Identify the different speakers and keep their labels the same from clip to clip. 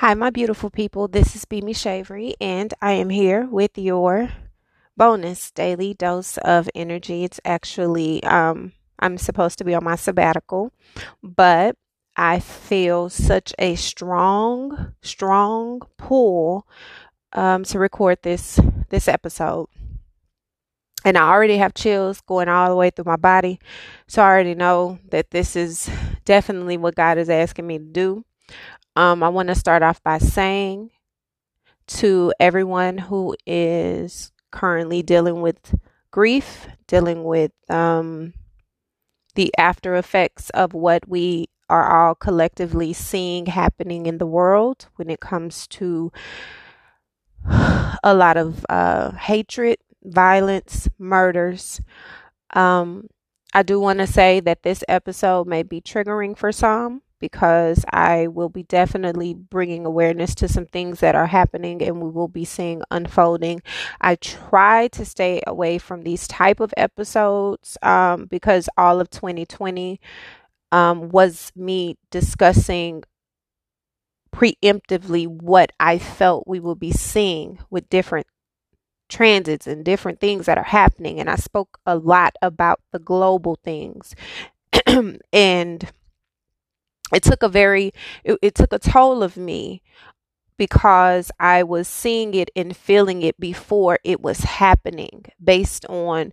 Speaker 1: Hi, my beautiful people. This is Beamy Shavery, and I am here with your bonus daily dose of energy. It's actually, um, I'm supposed to be on my sabbatical, but I feel such a strong, strong pull um, to record this this episode. And I already have chills going all the way through my body. So I already know that this is definitely what God is asking me to do. Um, I want to start off by saying to everyone who is currently dealing with grief, dealing with um, the after effects of what we are all collectively seeing happening in the world when it comes to a lot of uh, hatred, violence, murders. Um, I do want to say that this episode may be triggering for some because I will be definitely bringing awareness to some things that are happening and we will be seeing unfolding. I try to stay away from these type of episodes um, because all of 2020 um, was me discussing preemptively what I felt we will be seeing with different transits and different things that are happening. And I spoke a lot about the global things. and it took a very it, it took a toll of me because I was seeing it and feeling it before it was happening based on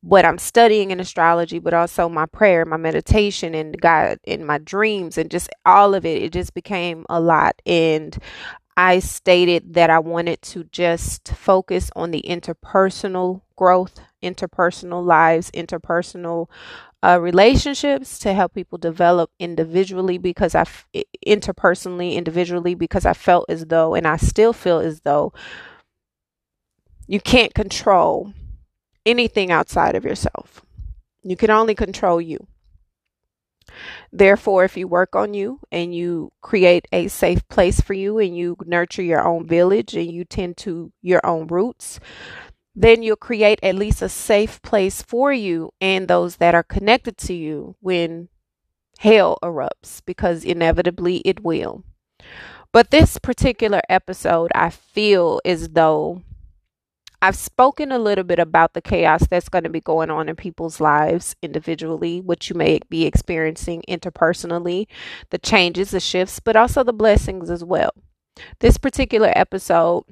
Speaker 1: what I'm studying in astrology, but also my prayer, my meditation, and God in my dreams, and just all of it. It just became a lot. And I stated that I wanted to just focus on the interpersonal growth, interpersonal lives, interpersonal uh, relationships to help people develop individually because I, interpersonally, individually, because I felt as though, and I still feel as though, you can't control anything outside of yourself. You can only control you. Therefore, if you work on you and you create a safe place for you and you nurture your own village and you tend to your own roots, then you'll create at least a safe place for you and those that are connected to you when hell erupts, because inevitably it will. But this particular episode, I feel as though I've spoken a little bit about the chaos that's going to be going on in people's lives individually, what you may be experiencing interpersonally, the changes, the shifts, but also the blessings as well. This particular episode,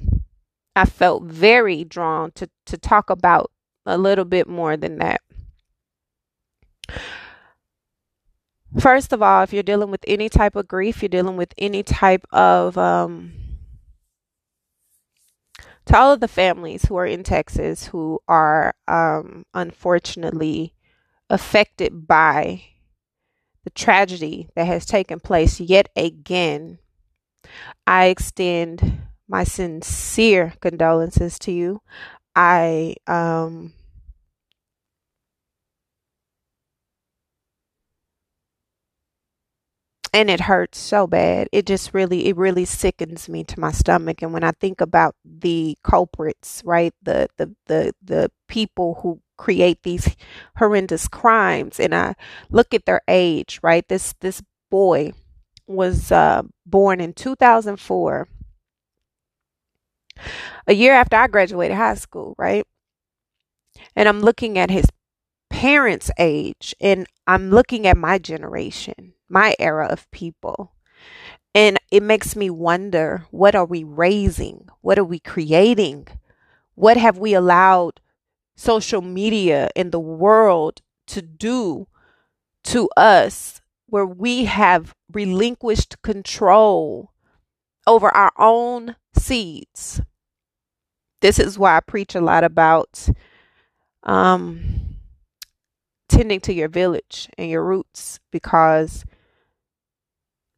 Speaker 1: I felt very drawn to, to talk about a little bit more than that. First of all, if you're dealing with any type of grief, you're dealing with any type of um, to all of the families who are in Texas who are um, unfortunately affected by the tragedy that has taken place yet again, I extend my sincere condolences to you. I um, and it hurts so bad. It just really, it really sickens me to my stomach. And when I think about the culprits, right, the the the the people who create these horrendous crimes, and I look at their age, right, this this boy was uh, born in 2004, a year after I graduated high school, right, and I'm looking at his parents' age, and I'm looking at my generation my era of people. And it makes me wonder what are we raising? What are we creating? What have we allowed social media and the world to do to us where we have relinquished control over our own seeds? This is why I preach a lot about um, tending to your village and your roots because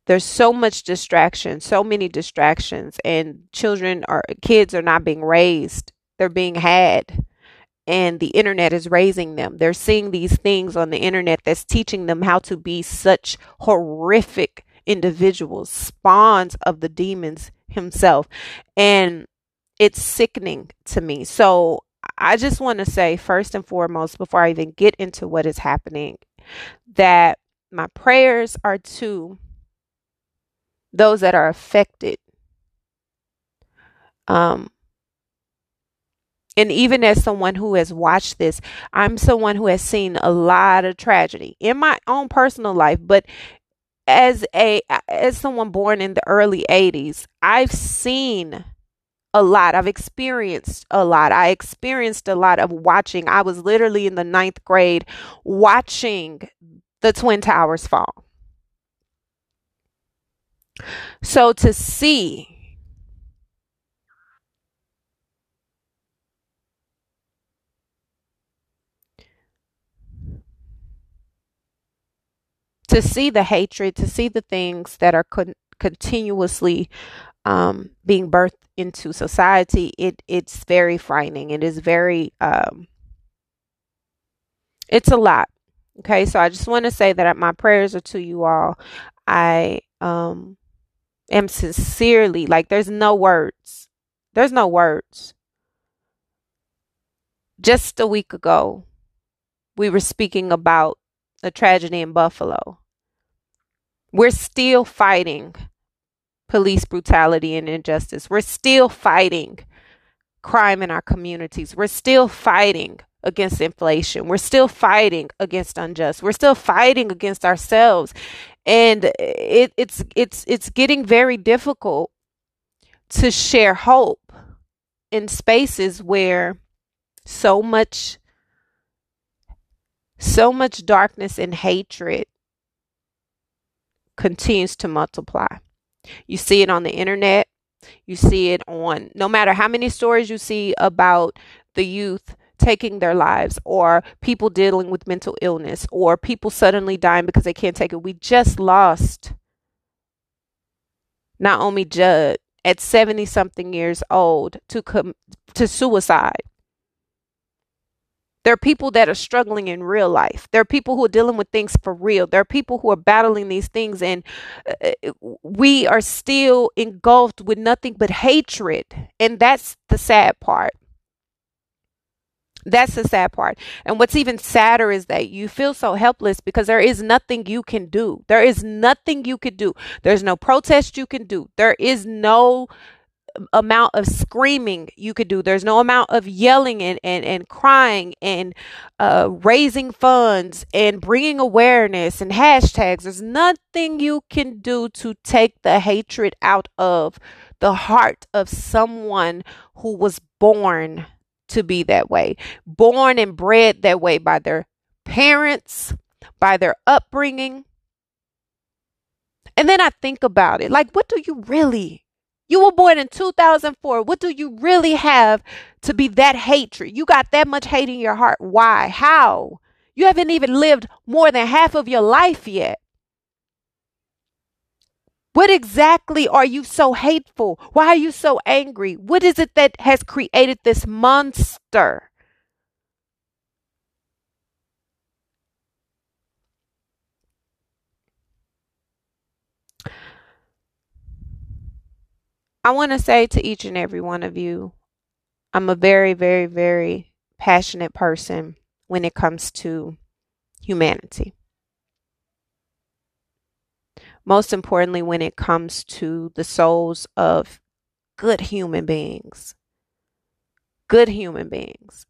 Speaker 1: there's so much distraction, so many distractions, and children or kids are not being raised, they're being had. And the internet is raising them. They're seeing these things on the internet that's teaching them how to be such horrific individuals, spawns of the demons himself. And it's sickening to me. So I just want to say, first and foremost, before I even get into what is happening, that my prayers are to those that are affected. Um, and even as someone who has watched this, I'm someone who has seen a lot of tragedy in my own personal life, but as a as someone born in the early 80s, I've seen a lot. I've experienced a lot. I experienced a lot of watching. I was literally in the ninth grade watching the Twin Towers fall. So to see to see the hatred, to see the things that are con- continuously um, being birthed into society, it it's very frightening. It is very um, it's a lot. Okay, so I just want to say that my prayers are to you all. I um am sincerely like there's no words. There's no words. Just a week ago, we were speaking about the tragedy in Buffalo. We're still fighting police brutality and injustice. We're still fighting crime in our communities. We're still fighting against inflation. We're still fighting against unjust. We're still fighting against ourselves. And it, it's it's it's getting very difficult to share hope in spaces where so much so much darkness and hatred continues to multiply. You see it on the internet. You see it on no matter how many stories you see about the youth taking their lives or people dealing with mental illness or people suddenly dying because they can't take it. We just lost Naomi Judd at 70 something years old to com- to suicide. There are people that are struggling in real life. There are people who are dealing with things for real. There are people who are battling these things, and uh, we are still engulfed with nothing but hatred. And that's the sad part. That's the sad part. And what's even sadder is that you feel so helpless because there is nothing you can do. There is nothing you could do. There's no protest you can do. There is no amount of screaming you could do. There's no amount of yelling and, and, and crying and uh, raising funds and bringing awareness and hashtags. There's nothing you can do to take the hatred out of the heart of someone who was born to be that way, born and bred that way by their parents, by their upbringing. And then I think about it like, what do you really you were born in 2004. What do you really have to be that hatred? You got that much hate in your heart. Why? How? You haven't even lived more than half of your life yet. What exactly are you so hateful? Why are you so angry? What is it that has created this monster? I want to say to each and every one of you, I'm a very, very, very passionate person when it comes to humanity. Most importantly, when it comes to the souls of good human beings. Good human beings.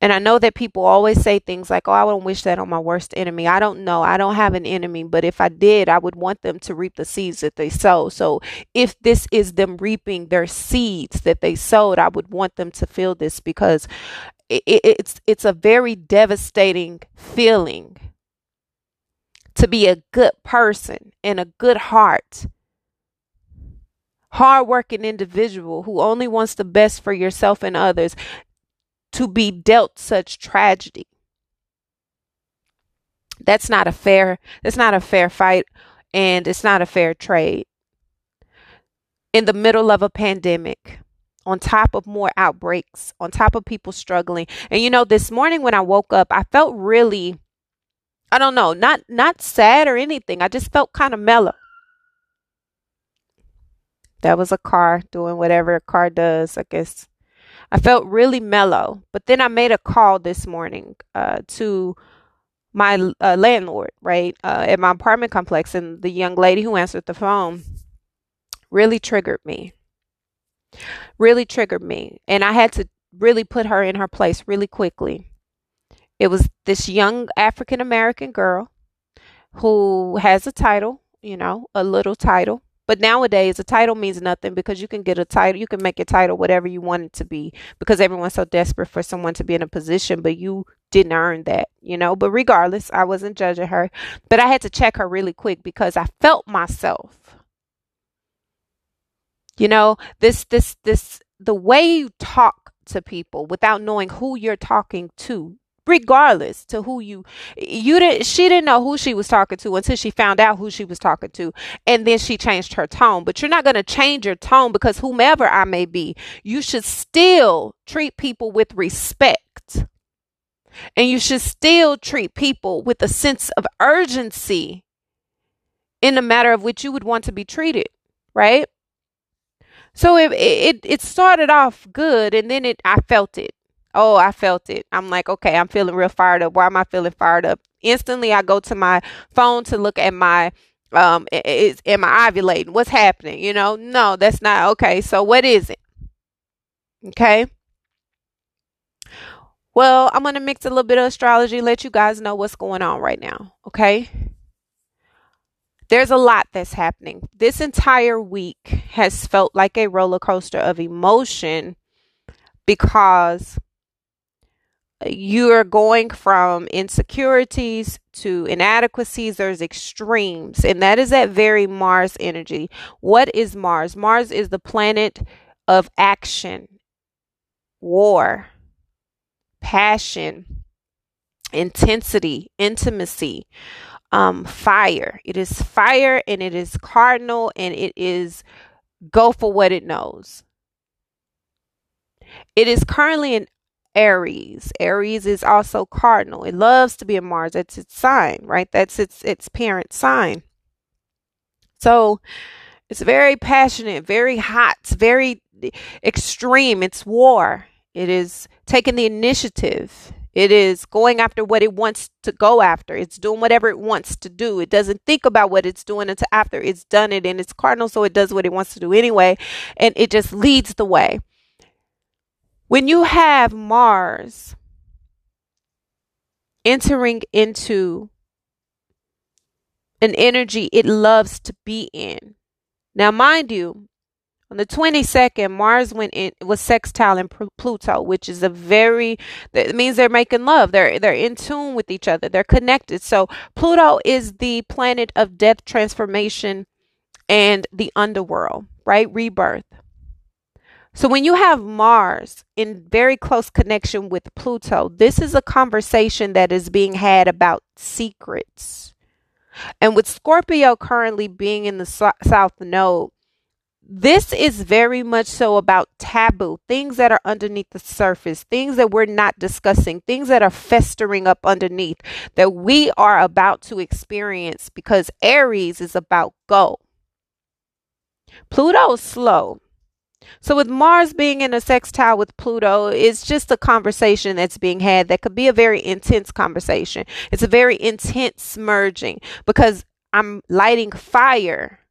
Speaker 1: And I know that people always say things like, oh, I wouldn't wish that on my worst enemy. I don't know. I don't have an enemy, but if I did, I would want them to reap the seeds that they sow. So if this is them reaping their seeds that they sowed, I would want them to feel this because it, it, it's it's a very devastating feeling to be a good person and a good heart hardworking individual who only wants the best for yourself and others to be dealt such tragedy. That's not a fair that's not a fair fight and it's not a fair trade. In the middle of a pandemic, on top of more outbreaks, on top of people struggling. And you know, this morning when I woke up, I felt really I don't know, not not sad or anything. I just felt kind of mellow. That was a car doing whatever a car does, I guess. I felt really mellow. But then I made a call this morning uh, to my uh, landlord, right, uh, at my apartment complex, and the young lady who answered the phone really triggered me. Really triggered me. And I had to really put her in her place really quickly. It was this young African American girl who has a title, you know, a little title. But nowadays, a title means nothing because you can get a title, you can make a title whatever you want it to be because everyone's so desperate for someone to be in a position, but you didn't earn that, you know. But regardless, I wasn't judging her, but I had to check her really quick because I felt myself. You know, this, this, this, the way you talk to people without knowing who you're talking to regardless to who you you didn't she didn't know who she was talking to until she found out who she was talking to and then she changed her tone. But you're not going to change your tone because whomever I may be you should still treat people with respect. And you should still treat people with a sense of urgency in the matter of which you would want to be treated right? So it it it started off good and then it I felt it Oh, I felt it. I'm like, okay, I'm feeling real fired up. Why am I feeling fired up? Instantly, I go to my phone to look at my um is am I ovulating? What's happening? You know, no, that's not okay. So what is it? Okay. Well, I'm gonna mix a little bit of astrology, let you guys know what's going on right now. Okay. There's a lot that's happening. This entire week has felt like a roller coaster of emotion because you're going from insecurities to inadequacies. There's extremes and that is that very mars energy. What is mars? Mars is the planet of action war passion intensity intimacy um fire. It is fire and it is cardinal and it is go for what it knows. It is currently in Aries. Aries is also cardinal. It loves to be a Mars. That's its sign, right? That's its its parent sign. So it's very passionate, very hot, very extreme. It's war. It is taking the initiative. It is going after what it wants to go after. It's doing whatever it wants to do. It doesn't think about what it's doing until after it's done it and it's cardinal, so it does what it wants to do anyway. And it just leads the way. When you have Mars entering into an energy it loves to be in. Now, mind you, on the 22nd, Mars went in was sextile in Pluto, which is a very that means they're making love. They're they're in tune with each other. They're connected. So Pluto is the planet of death, transformation, and the underworld, right? Rebirth. So when you have Mars in very close connection with Pluto, this is a conversation that is being had about secrets. And with Scorpio currently being in the South Node, this is very much so about taboo, things that are underneath the surface, things that we're not discussing, things that are festering up underneath that we are about to experience because Aries is about go. Pluto's slow. So, with Mars being in a sextile with Pluto, it's just a conversation that's being had that could be a very intense conversation. It's a very intense merging because I'm lighting fire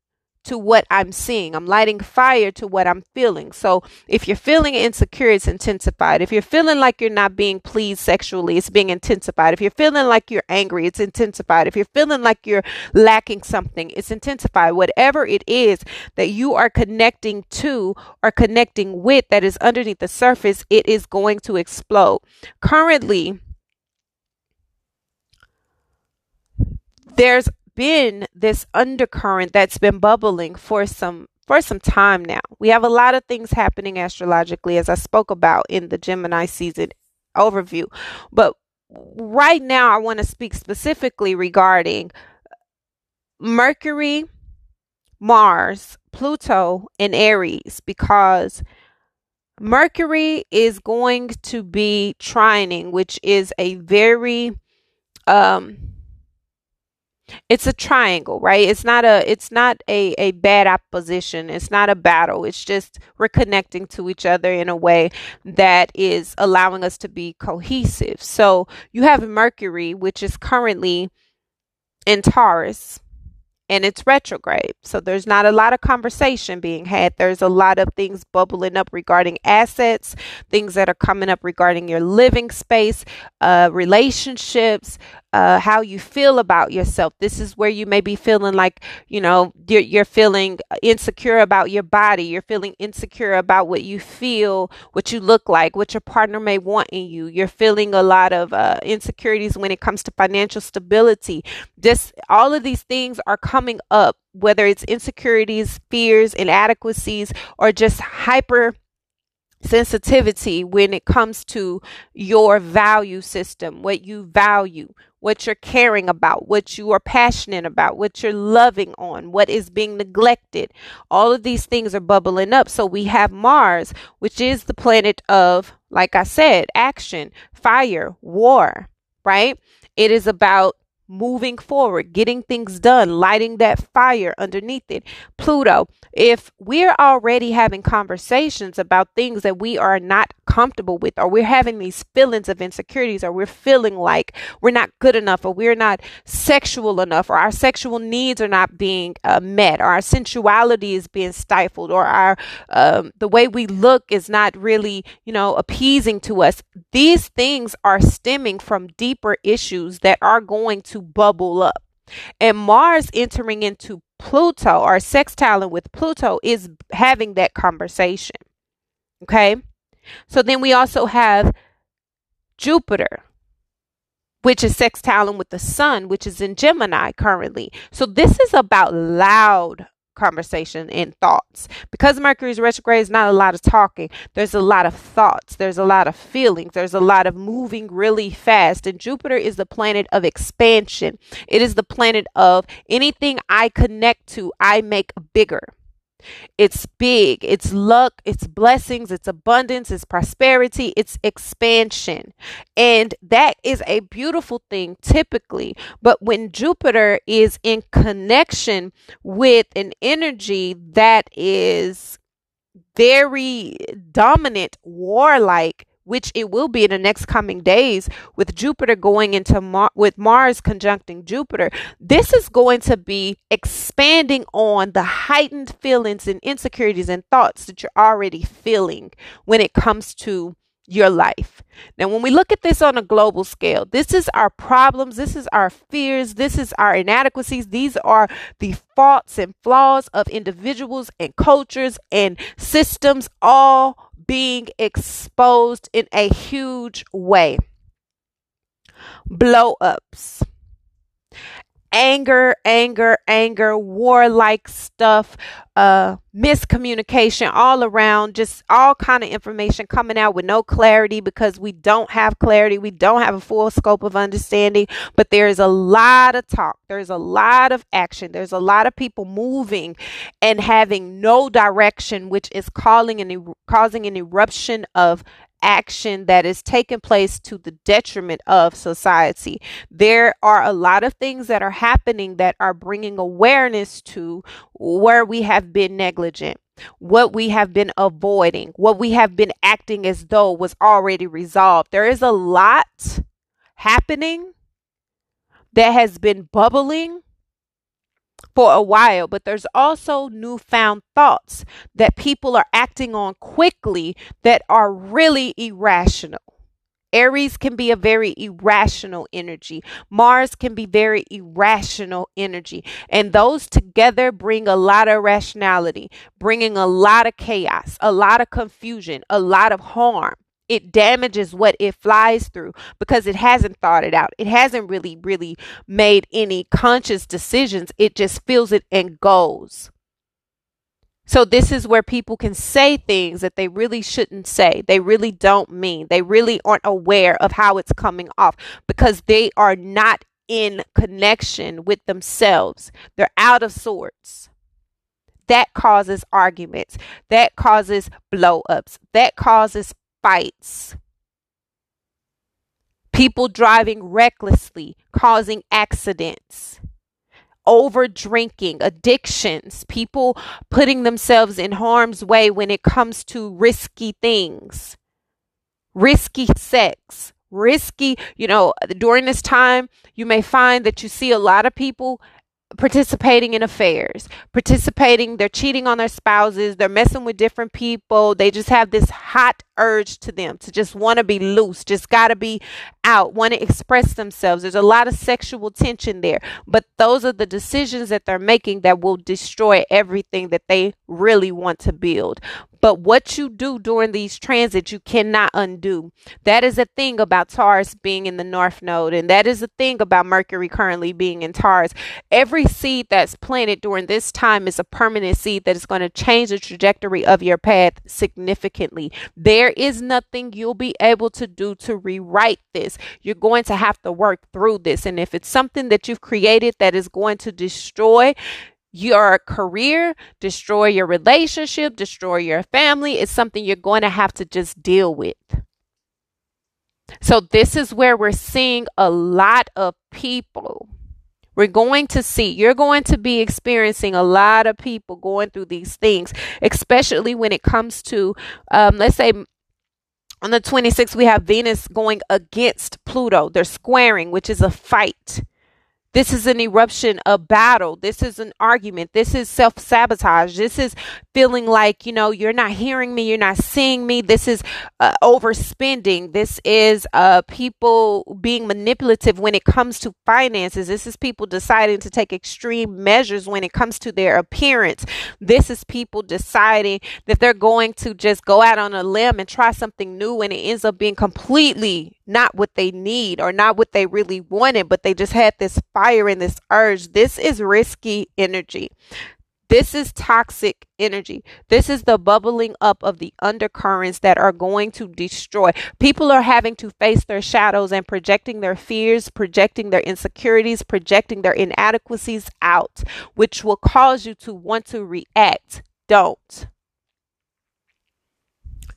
Speaker 1: to what I'm seeing. I'm lighting fire to what I'm feeling. So if you're feeling insecure, it's intensified. If you're feeling like you're not being pleased sexually, it's being intensified. If you're feeling like you're angry, it's intensified. If you're feeling like you're lacking something, it's intensified. Whatever it is that you are connecting to or connecting with that is underneath the surface, it is going to explode. Currently, there's been this undercurrent that's been bubbling for some for some time now. We have a lot of things happening astrologically as I spoke about in the Gemini season overview. But right now I want to speak specifically regarding Mercury, Mars, Pluto, and Aries because Mercury is going to be trining, which is a very um it's a triangle right? It's not a it's not a a bad opposition. It's not a battle. It's just we're connecting to each other in a way that is allowing us to be cohesive. So you have mercury which is currently in taurus and it's retrograde. So there's not a lot of conversation being had. There's a lot of things bubbling up regarding assets, things that are coming up regarding your living space, uh, relationships, uh, how you feel about yourself. This is where you may be feeling like, you know, you're, you're feeling insecure about your body. You're feeling insecure about what you feel, what you look like, what your partner may want in you. You're feeling a lot of uh, insecurities when it comes to financial stability. This, all of these things are coming up, whether it's insecurities, fears, inadequacies, or just hyper sensitivity when it comes to your value system, what you value, what you're caring about, what you are passionate about, what you're loving on, what is being neglected. All of these things are bubbling up. So we have Mars, which is the planet of, like I said, action, fire, war, right? It is about moving forward, getting things done, lighting that fire underneath it. Pluto, if we're already having conversations about things that we are not comfortable with, or we're having these feelings of insecurities, or we're feeling like we're not good enough, or we're not sexual enough, or our sexual needs are not being uh, met, or our sensuality is being stifled, or our um, the way we look is not really, you know, appeasing to us. These things are stemming from deeper issues that are going to bubble up. And Mars entering into Pluto or sextiling with Pluto is having that conversation. Okay. So then we also have Jupiter, which is sextiling with the sun, which is in Gemini currently. So this is about loud conversation and thoughts. Because Mercury is retrograde, is not a lot of talking. There's a lot of thoughts. There's a lot of feelings. There's a lot of moving really fast. And Jupiter is the planet of expansion. It is the planet of anything I connect to, I make bigger. It's big, it's luck, it's blessings, it's abundance, it's prosperity, it's expansion. And that is a beautiful thing typically. But when Jupiter is in connection with an energy that is very dominant, warlike, which it will be in the next coming days with Jupiter going into Mar- with Mars conjuncting Jupiter. This is going to be expanding on the heightened feelings and insecurities and thoughts that you're already feeling when it comes to your life. Now, when we look at this on a global scale, this is our problems, this is our fears, this is our inadequacies, these are the faults and flaws of individuals and cultures and systems all being exposed in a huge way. Blow ups anger, anger, anger, warlike stuff, uh, miscommunication all around, just all kind of information coming out with no clarity because we don't have clarity. We don't have a full scope of understanding, but there is a lot of talk. There's a lot of action. There's a lot of people moving and having no direction, which is calling an, causing an eruption of action that is taking place to the detriment of society. There are a lot of things that are happening that are bringing awareness to where we have been negligent. What we have been avoiding, what we have been acting as though was already resolved. There is a lot happening that has been bubbling for a while, but there's also newfound thoughts that people are acting on quickly that are really irrational. Aries can be a very irrational energy. Mars can be very irrational energy. And those together bring a lot of rationality, bringing a lot of chaos, a lot of confusion, a lot of harm it damages what it flies through because it hasn't thought it out. It hasn't really, really made any conscious decisions. It just feels it and goes. So, this is where people can say things that they really shouldn't say. They really don't mean. They really aren't aware of how it's coming off because they are not in connection with themselves. They're out of sorts. That causes arguments. That causes blow ups. That causes fights, people driving recklessly, causing accidents. over drinking, addictions, people putting themselves in harm's way when it comes to risky things, risky sex, risky, you know, during this time, you may find that you see a lot of people participating in affairs, participating, they're cheating on their spouses, they're messing with different people. They just have this hot urge to them to just want to be loose, just got to be out, want to express themselves. There's a lot of sexual tension there, but those are the decisions that they're making that will destroy everything that they really want to build. But what you do during these transits, you cannot undo. That is a thing about Taurus being in the North Node, and that is a thing about Mercury currently being in Taurus. Every seed that's planted during this time is a permanent seed that is going to change the trajectory of your path significantly. There is nothing you'll be able to do to rewrite this. You're going to have to work through this. And if it's something that you've created that is going to destroy your career, destroy your relationship, destroy your family. It's something you're going to have to just deal with. So, this is where we're seeing a lot of people. We're going to see, you're going to be experiencing a lot of people going through these things, especially when it comes to, um, let's say, on the 26th, we have Venus going against Pluto. They're squaring, which is a fight. This is an eruption, a battle. This is an argument. This is self sabotage. This is feeling like, you know, you're not hearing me, you're not seeing me. This is uh, overspending. This is uh, people being manipulative when it comes to finances. This is people deciding to take extreme measures when it comes to their appearance. This is people deciding that they're going to just go out on a limb and try something new and it ends up being completely not what they need or not what they really wanted, but they just had this fire and this urge. This is risky energy. This is toxic energy. This is the bubbling up of the undercurrents that are going to destroy. People are having to face their shadows and projecting their fears, projecting their insecurities, projecting their inadequacies out, which will cause you to want to react. Don't.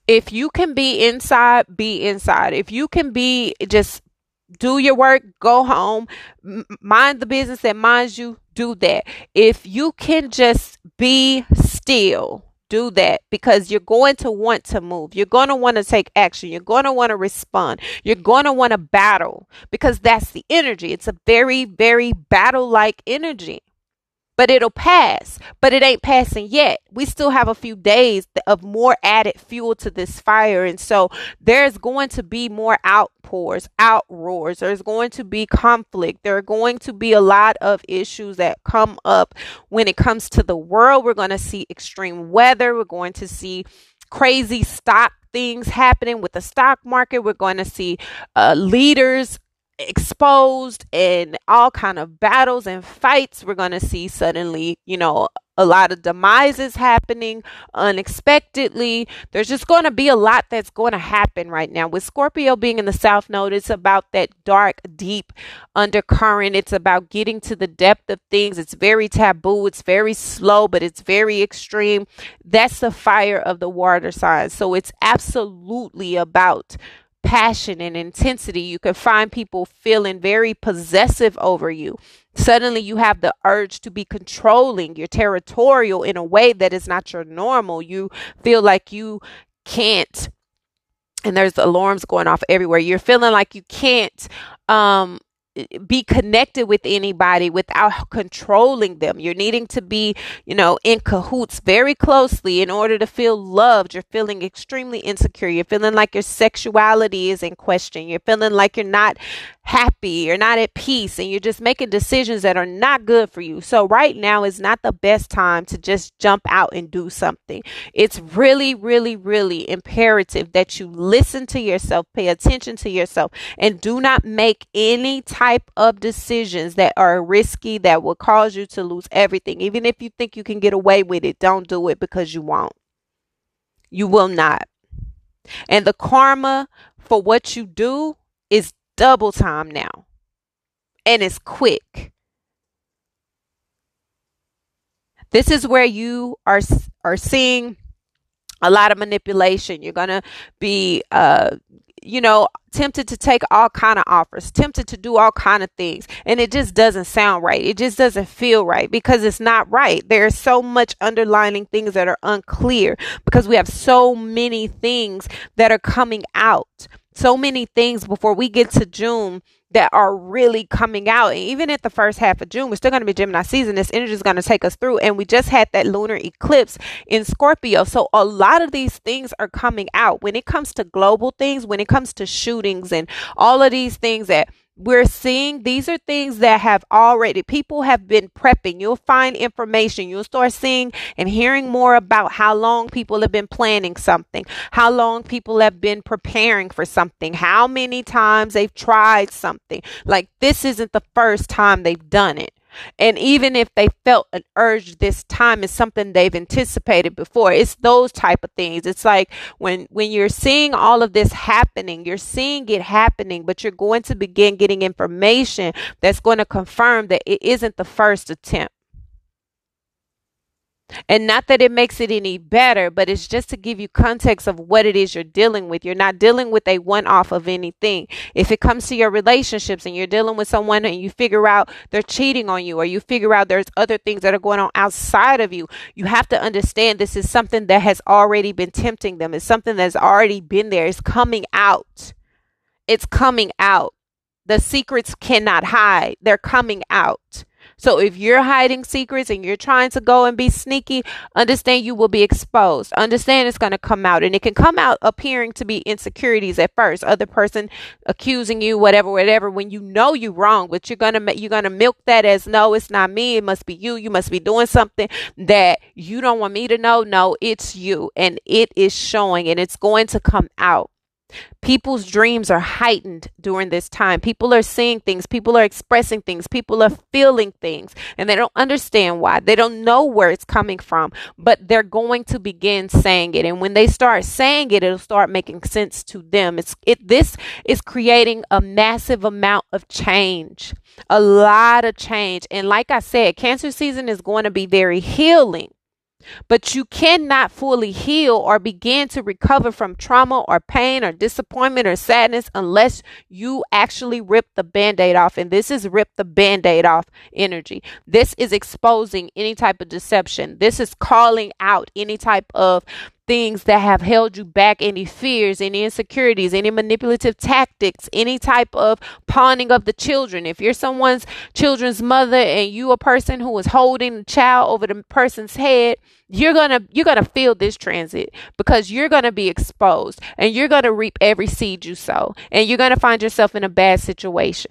Speaker 1: If you can be inside, be inside. If you can be just do your work, go home, mind the business that minds you, do that. If you can just be still, do that because you're going to want to move. You're going to want to take action. You're going to want to respond. You're going to want to battle because that's the energy. It's a very, very battle like energy but it'll pass. But it ain't passing yet. We still have a few days of more added fuel to this fire. And so there's going to be more outpours, outroars. There's going to be conflict. There are going to be a lot of issues that come up when it comes to the world. We're going to see extreme weather. We're going to see crazy stock things happening with the stock market. We're going to see uh, leaders exposed and all kind of battles and fights. We're going to see suddenly you know a lot of demises happening unexpectedly. There's just going to be a lot that's going to happen right now. With scorpio being in the south node it's about that dark deep undercurrent. It's about getting to the depth of things. It's very taboo. It's very slow but it's very extreme. That's the fire of the water sign. So it's absolutely about passion and intensity. You can find people feeling very possessive over you. Suddenly, you have the urge to be controlling. You're territorial in a way that is not your normal. You feel like you can't and there's alarms going off everywhere. You're feeling like you can't um be connected with anybody without controlling them. You're needing to be, you know, in cahoots very closely in order to feel loved. You're feeling extremely insecure. You're feeling like your sexuality is in question. You're feeling like you're not happy, you're not at peace, and you're just making decisions that are not good for you. So, right now is not the best time to just jump out and do something. It's really, really, really imperative that you listen to yourself, pay attention to yourself, and do not make any type of decisions that are risky that will cause you to lose everything. Even if you think you can get away with it, don't do it because you won't. You will not. And the karma for what you do is double time now. And it's quick. This is where you are are seeing a lot of manipulation. You're going to be uh you know, tempted to take all kind of offers, tempted to do all kind of things, and it just doesn't sound right. It just doesn't feel right because it's not right. There's so much underlining things that are unclear because we have so many things that are coming out. So many things before we get to June that are really coming out. And even at the first half of June, we're still going to be Gemini season. This energy is going to take us through. And we just had that lunar eclipse in Scorpio. So a lot of these things are coming out. When it comes to global things, when it comes to shootings and all of these things that we're seeing these are things that have already people have been prepping. You'll find information. You'll start seeing and hearing more about how long people have been planning something how long people have been preparing for something how many times they've tried something. Like this isn't the first time they've done it and even if they felt an urge this time is something they've anticipated before. It's those type of things. It's like when when you're seeing all of this happening, you're seeing it happening, but you're going to begin getting information that's going to confirm that it isn't the first attempt. And not that it makes it any better, but it's just to give you context of what it is you're dealing with. You're not dealing with a one off of anything. If it comes to your relationships and you're dealing with someone and you figure out they're cheating on you or you figure out there's other things that are going on outside of you, you have to understand this is something that has already been tempting them. It's something that's already been there. It's coming out. It's coming out. The secrets cannot hide, they're coming out. So if you're hiding secrets and you're trying to go and be sneaky, understand you will be exposed. Understand it's going to come out and it can come out appearing to be insecurities at first. Other person accusing you, whatever, whatever, when you know you're wrong, but you're going to, you're going to milk that as no, it's not me. It must be you. You must be doing something that you don't want me to know. No, it's you and it is showing and it's going to come out. People's dreams are heightened during this time. People are seeing things, people are expressing things, people are feeling things, and they don't understand why. They don't know where it's coming from, but they're going to begin saying it. And when they start saying it, it'll start making sense to them. It's it this is creating a massive amount of change. A lot of change. And like I said, cancer season is going to be very healing. But you cannot fully heal or begin to recover from trauma or pain or disappointment or sadness unless you actually rip the band aid off. And this is rip the band aid off energy. This is exposing any type of deception. This is calling out any type of things that have held you back, any fears, any insecurities, any manipulative tactics, any type of pawning of the children. If you're someone's children's mother and you a person who is holding the child over the person's head, you're gonna you're gonna feel this transit because you're gonna be exposed and you're gonna reap every seed you sow and you're gonna find yourself in a bad situation.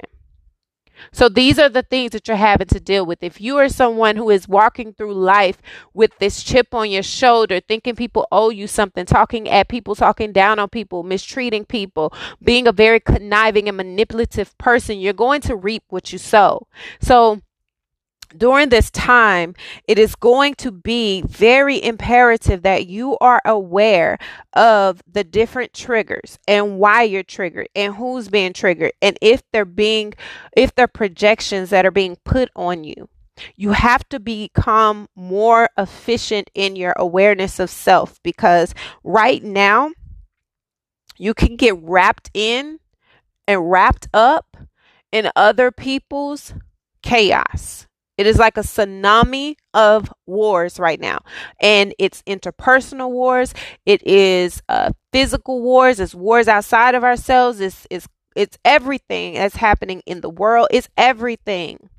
Speaker 1: So these are the things that you're having to deal with. If you are someone who is walking through life with this chip on your shoulder, thinking people owe you something, talking at people, talking down on people, mistreating people, being a very conniving and manipulative person, you're going to reap what you sow. So during this time, it is going to be very imperative that you are aware of the different triggers and why you're triggered and who's being triggered and if they're being, if they're projections that are being put on you. You have to become more efficient in your awareness of self because right now you can get wrapped in and wrapped up in other people's chaos it is like a tsunami of wars right now. And it's interpersonal wars. It is uh, physical wars. It's wars outside of ourselves. It's, it's, it's everything that's happening in the world. It's everything.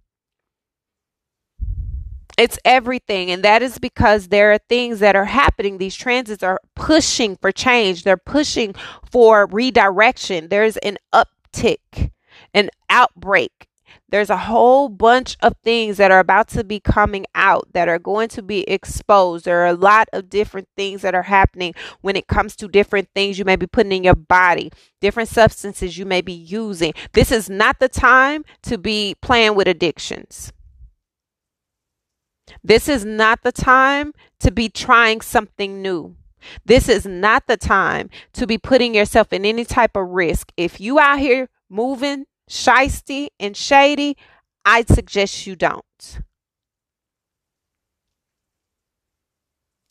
Speaker 1: It's everything. And that is because there are things that are happening. These transits are pushing for change. They're pushing for redirection. There's an uptick, an outbreak there's a whole bunch of things that are about to be coming out that are going to be exposed. There are a lot of different things that are happening when it comes to different things you may be putting in your body, different substances you may be using. This is not the time to be playing with addictions. This is not the time to be trying something new. This is not the time to be putting yourself in any type of risk. If you out here moving shisty and shady, I'd suggest you don't.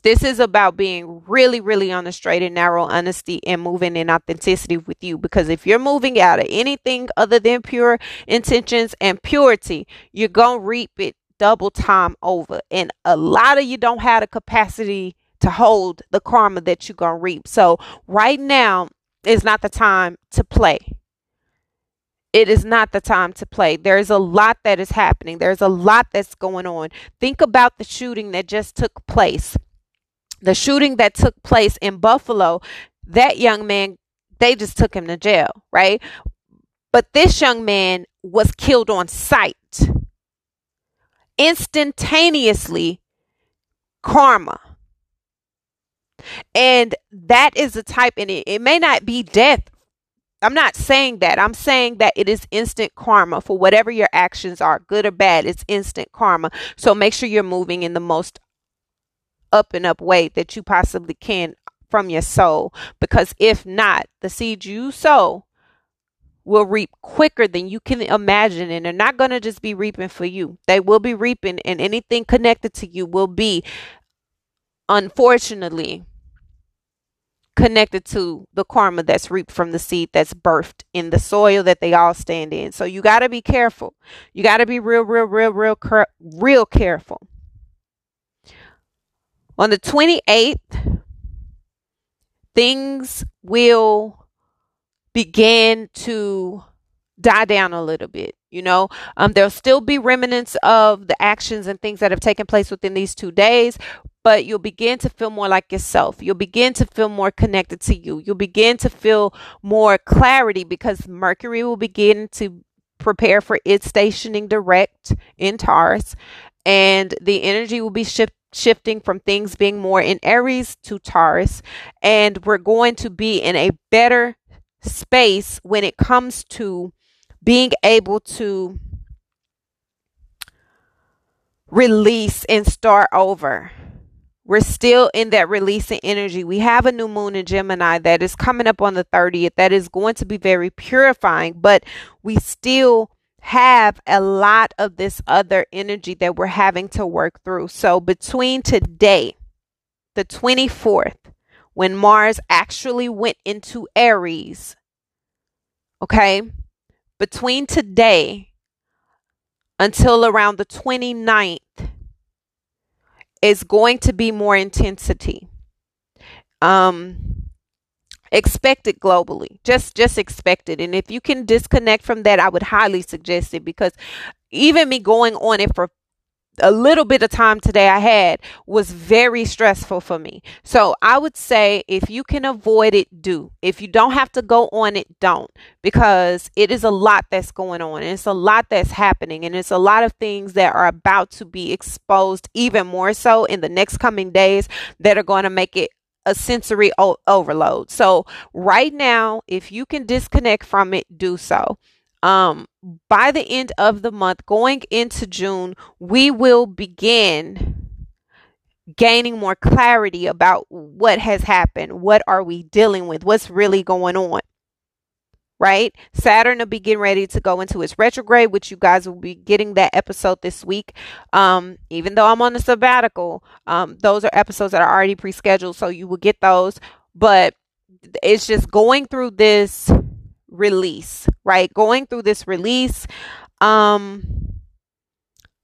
Speaker 1: This is about being really, really on the straight and narrow honesty and moving in authenticity with you. Because if you're moving out of anything other than pure intentions and purity, you're going to reap it double time over. And a lot of you don't have the capacity to hold the karma that you're going to reap. So, right now is not the time to play. It is not the time to play. There's a lot that is happening. There's a lot that's going on. Think about the shooting that just took place the shooting that took place in Buffalo, that young man, they just took him to jail, right? But this young man was killed on sight. Instantaneously, karma. And that is the type, and it, it may not be death. I'm not saying that. I'm saying that it is instant karma for whatever your actions are, good or bad. It's instant karma. So make sure you're moving in the most up and up way that you possibly can from your soul. Because if not, the seeds you sow will reap quicker than you can imagine. And they're not going to just be reaping for you, they will be reaping, and anything connected to you will be, unfortunately, connected to the karma that's reaped from the seed that's birthed in the soil that they all stand in. So you got to be careful. You got to be real, real, real, real, real careful. On the 28th, things will begin to die down a little bit. You know, um, there'll still be remnants of the actions and things that have taken place within these two days, but you'll begin to feel more like yourself. You'll begin to feel more connected to you. You'll begin to feel more clarity because Mercury will begin to prepare for its stationing direct in Taurus, and the energy will be shifted shifting from things being more in Aries to Taurus, and we're going to be in a better space when it comes to being able to release and start over. We're still in that releasing energy. We have a new moon in Gemini that is coming up on the 30th that is going to be very purifying, but we still have a lot of this other energy that we're having to work through. So between today, the 24th, when Mars actually went into Aries, okay, between today until around the 29th, is going to be more intensity. Um, expect it globally just just expect it and if you can disconnect from that i would highly suggest it because even me going on it for a little bit of time today I had was very stressful for me. So I would say if you can avoid it, do. If you don't have to go on it, don't. Because it is a lot that's going on. And it's a lot that's happening. And it's a lot of things that are about to be exposed even more so in the next coming days that are going to make it a sensory o- overload. So right now, if you can disconnect from it, do so. Um, by the end of the month, going into June, we will begin gaining more clarity about what has happened. What are we dealing with? What's really going on? right? Saturn will be getting ready to go into its retrograde, which you guys will be getting that episode this week. Um, even though I'm on the sabbatical, um, those are episodes that are already pre-scheduled, so you will get those. But it's just going through this release, right? Going through this release, um,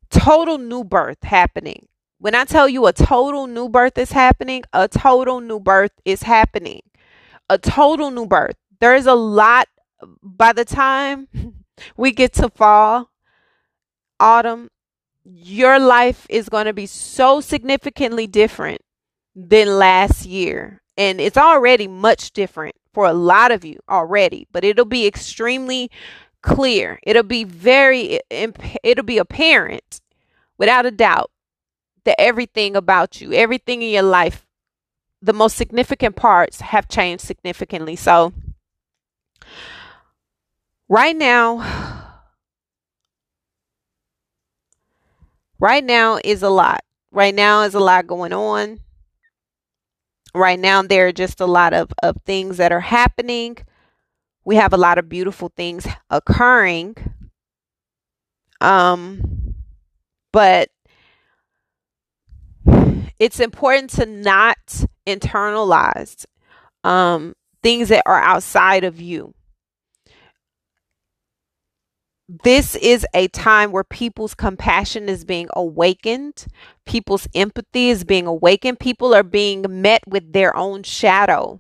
Speaker 1: total new birth happening. When I tell you a total new birth is happening, a total new birth is happening. A total new birth. There is a lot by the time we get to fall, autumn, your life is going to be so significantly different than last year. And it's already much different for a lot of you already, but it'll be extremely clear. It'll be very, it'll be apparent without a doubt that everything about you, everything in your life, the most significant parts have changed significantly. So, right now right now is a lot right now is a lot going on right now there are just a lot of, of things that are happening we have a lot of beautiful things occurring um but it's important to not internalize um, things that are outside of you. This is a time where people's compassion is being awakened, people's empathy is being awakened, people are being met with their own shadow.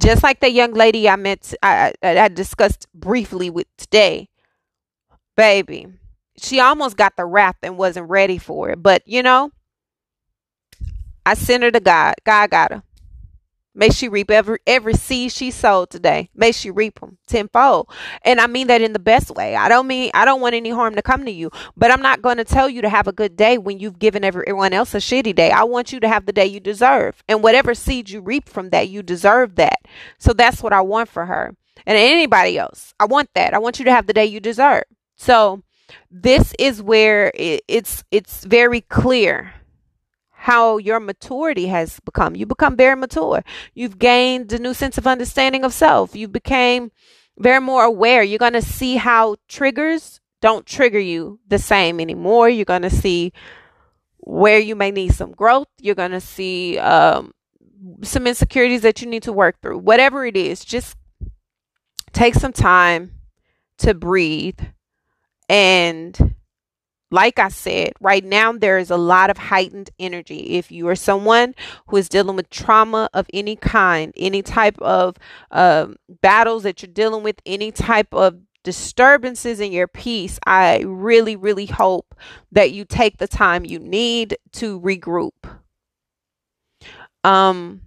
Speaker 1: Just like the young lady I met, I, I discussed briefly with today, baby, she almost got the wrath and wasn't ready for it. But you know, I sent her to God. God got her. May she reap every every seed she sowed today. May she reap them tenfold. And I mean that in the best way. I don't mean I don't want any harm to come to you, but I'm not going to tell you to have a good day when you've given everyone else a shitty day. I want you to have the day you deserve. And whatever seed you reap from that, you deserve that. So that's what I want for her. And anybody else. I want that. I want you to have the day you deserve. So this is where it's it's very clear how your maturity has become. You become very mature. You've gained a new sense of understanding of self. You became very more aware. You're going to see how triggers don't trigger you the same anymore. You're going to see where you may need some growth. You're going to see um, some insecurities that you need to work through. Whatever it is, just take some time to breathe and like I said, right now there is a lot of heightened energy. If you are someone who is dealing with trauma of any kind, any type of uh, battles that you're dealing with, any type of disturbances in your peace, I really, really hope that you take the time you need to regroup. Um,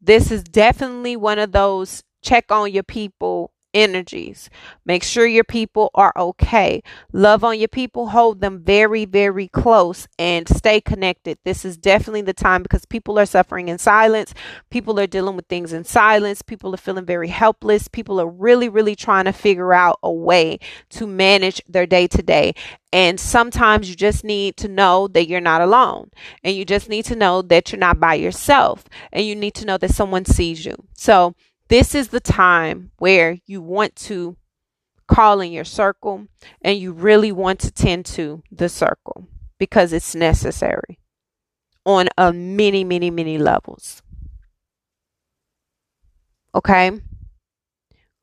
Speaker 1: this is definitely one of those check on your people energies. Make sure your people are okay. Love on your people, hold them very, very close, and stay connected. This is definitely the time because people are suffering in silence. People are dealing with things in silence. People are feeling very helpless. People are really, really trying to figure out a way to manage their day to day. And sometimes you just need to know that you're not alone. And you just need to know that you're not by yourself. And you need to know that someone sees you. So, this is the time where you want to call in your circle and you really want to tend to the circle because it's necessary on a many, many, many levels. Okay?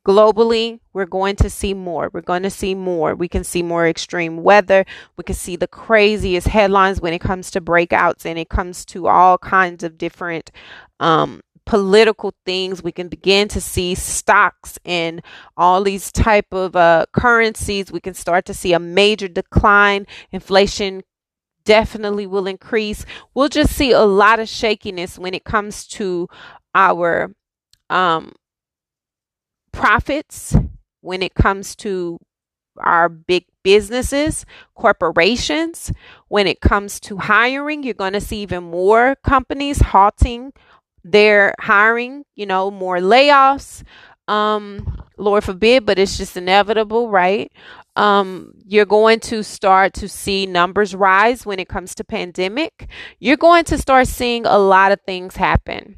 Speaker 1: Globally, we're going to see more. We're going to see more. We can see more extreme weather. We can see the craziest headlines when it comes to breakouts and it comes to all kinds of different um, political things we can begin to see stocks and all these type of uh, currencies. We can start to see a major decline. Inflation definitely will increase. We'll just see a lot of shakiness when it comes to our um, profits when it comes to our big businesses, corporations. When it comes to hiring, you're going to see even more companies halting they're hiring, you know, more layoffs. Um, Lord forbid, but it's just inevitable, right? Um, you're going to start to see numbers rise when it comes to pandemic. You're going to start seeing a lot of things happen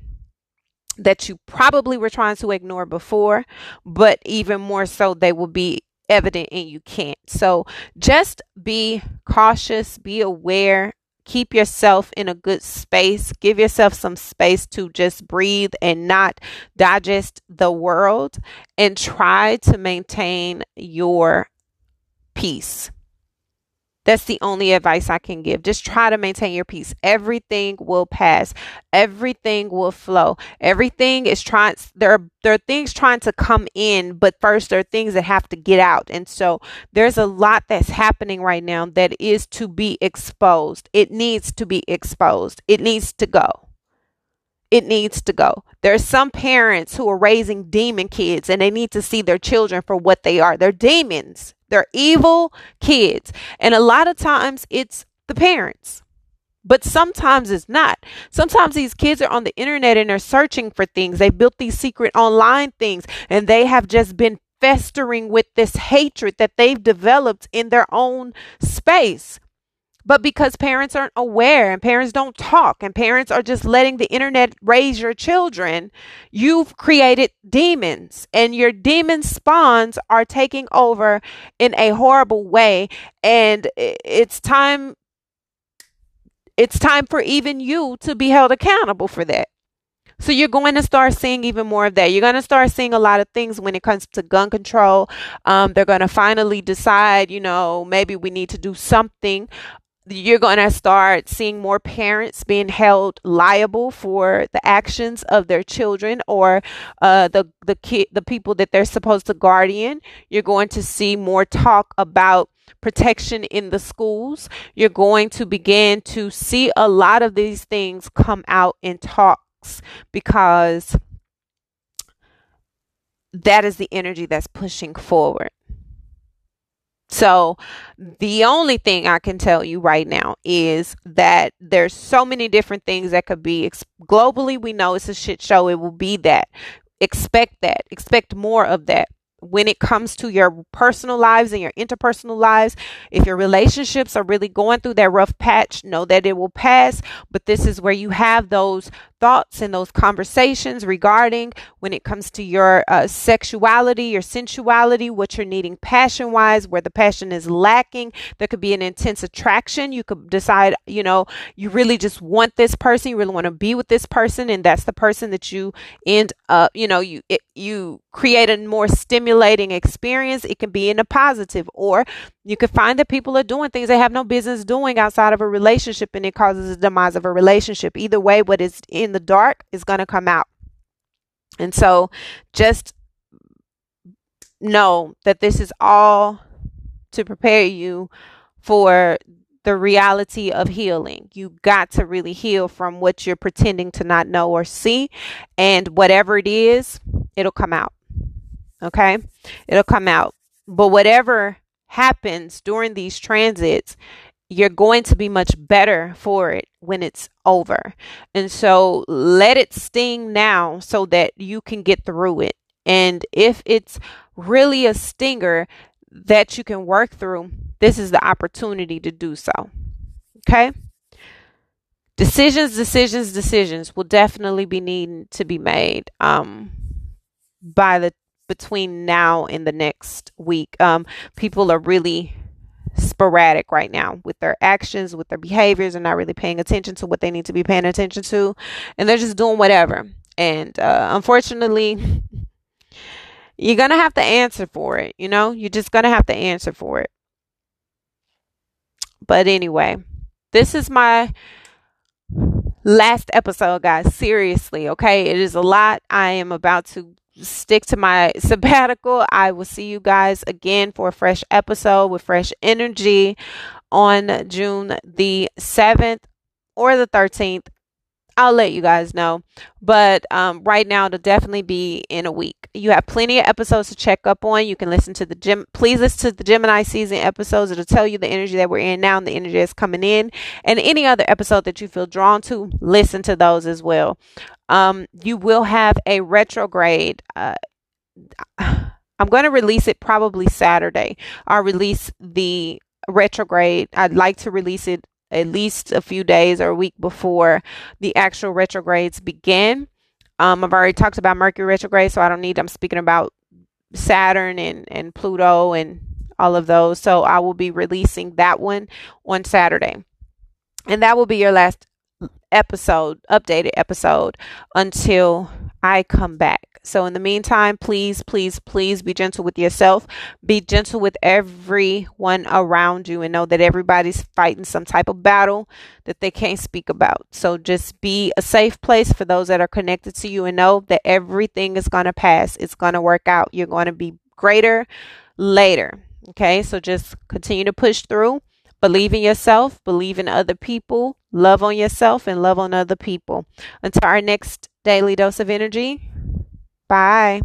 Speaker 1: that you probably were trying to ignore before, but even more so, they will be evident and you can't. So just be cautious, be aware, keep yourself in a good space. Give yourself some space to just breathe and not digest the world and try to maintain your peace. That's the only advice I can give. Just try to maintain your peace. Everything will pass. Everything will flow. Everything is trying there are there are things trying to come in, but first there are things that have to get out. And so there's a lot that's happening right now that is to be exposed. It needs to be exposed. It needs to go it needs to go. There are some parents who are raising demon kids and they need to see their children for what they are. They're demons. They're evil kids. And a lot of times it's the parents. But sometimes it's not. Sometimes these kids are on the internet and they're searching for things. They built these secret online things and they have just been festering with this hatred that they've developed in their own space. But because parents aren't aware and parents don't talk and parents are just letting the internet raise your children, you've created demons and your demon spawns are taking over in a horrible way. And it's time it's time for even you to be held accountable for that. So you're going to start seeing even more of that. You're going to start seeing a lot of things when it comes to gun control. Um, they're going to finally decide, you know, maybe we need to do something you're going to start seeing more parents being held liable for the actions of their children or uh, the the the people that they're supposed to guardian. You're going to see more talk about protection in the schools. You're going to begin to see a lot of these things come out in talks because that is the energy that's pushing forward so, the only thing I can tell you right now is that there's so many different things that could be globally. We know it's a shit show. It will be that. Expect that. Expect more of that when it comes to your personal lives and your interpersonal lives, if your relationships are really going through that rough patch, know that it will pass. But this is where you have those thoughts and those conversations regarding when it comes to your uh, sexuality, your sensuality, what you're needing passion wise, where the passion is lacking. There could be an intense attraction. You could decide, you know, you really just want this person, you really want to be with this person, and that's the person that you end up, you know, you it, you create a more stimulating experience. It can be in a positive, or you can find that people are doing things they have no business doing outside of a relationship, and it causes the demise of a relationship. Either way, what is in in the dark is going to come out. And so just know that this is all to prepare you for the reality of healing. You got to really heal from what you're pretending to not know or see. And whatever it is, it'll come out. Okay? It'll come out. But whatever happens during these transits, you're going to be much better for it when it's over. And so let it sting now so that you can get through it. And if it's really a stinger that you can work through, this is the opportunity to do so. Okay? Decisions, decisions, decisions will definitely be needing to be made um by the between now and the next week. Um people are really sporadic right now with their actions, with their behaviors, and not really paying attention to what they need to be paying attention to. And they're just doing whatever. And uh, unfortunately, you're going to have to answer for it. You know, you're just going to have to answer for it. But anyway, this is my last episode, guys. Seriously, okay? It is a lot. I am about to stick to my sabbatical. I will see you guys again for a fresh episode with fresh energy on June the 7th or the 13th. I'll let you guys know. But um, right now, it'll definitely be in a week. You have plenty of episodes to check up on. You can listen to the gym. Please listen to the Gemini season episodes. It'll tell you the energy that we're in now and the energy that's coming in. And any other episode that you feel drawn to, listen to those as well. Um, you will have a retrograde. Uh, I'm going to release it probably Saturday. I'll release the retrograde. I'd like to release it at least a few days or a week before the actual retrogrades begin. Um, I've already talked about Mercury retrograde, so I don't need, I'm speaking about Saturn and, and Pluto and all of those. So I will be releasing that one on Saturday. And that will be your last episode, updated episode until I come back. So, in the meantime, please, please, please be gentle with yourself. Be gentle with everyone around you and know that everybody's fighting some type of battle that they can't speak about. So, just be a safe place for those that are connected to you and know that everything is going to pass. It's going to work out. You're going to be greater later. Okay, so just continue to push through. Believe in yourself, believe in other people, love on yourself, and love on other people. Until our next daily dose of energy, bye.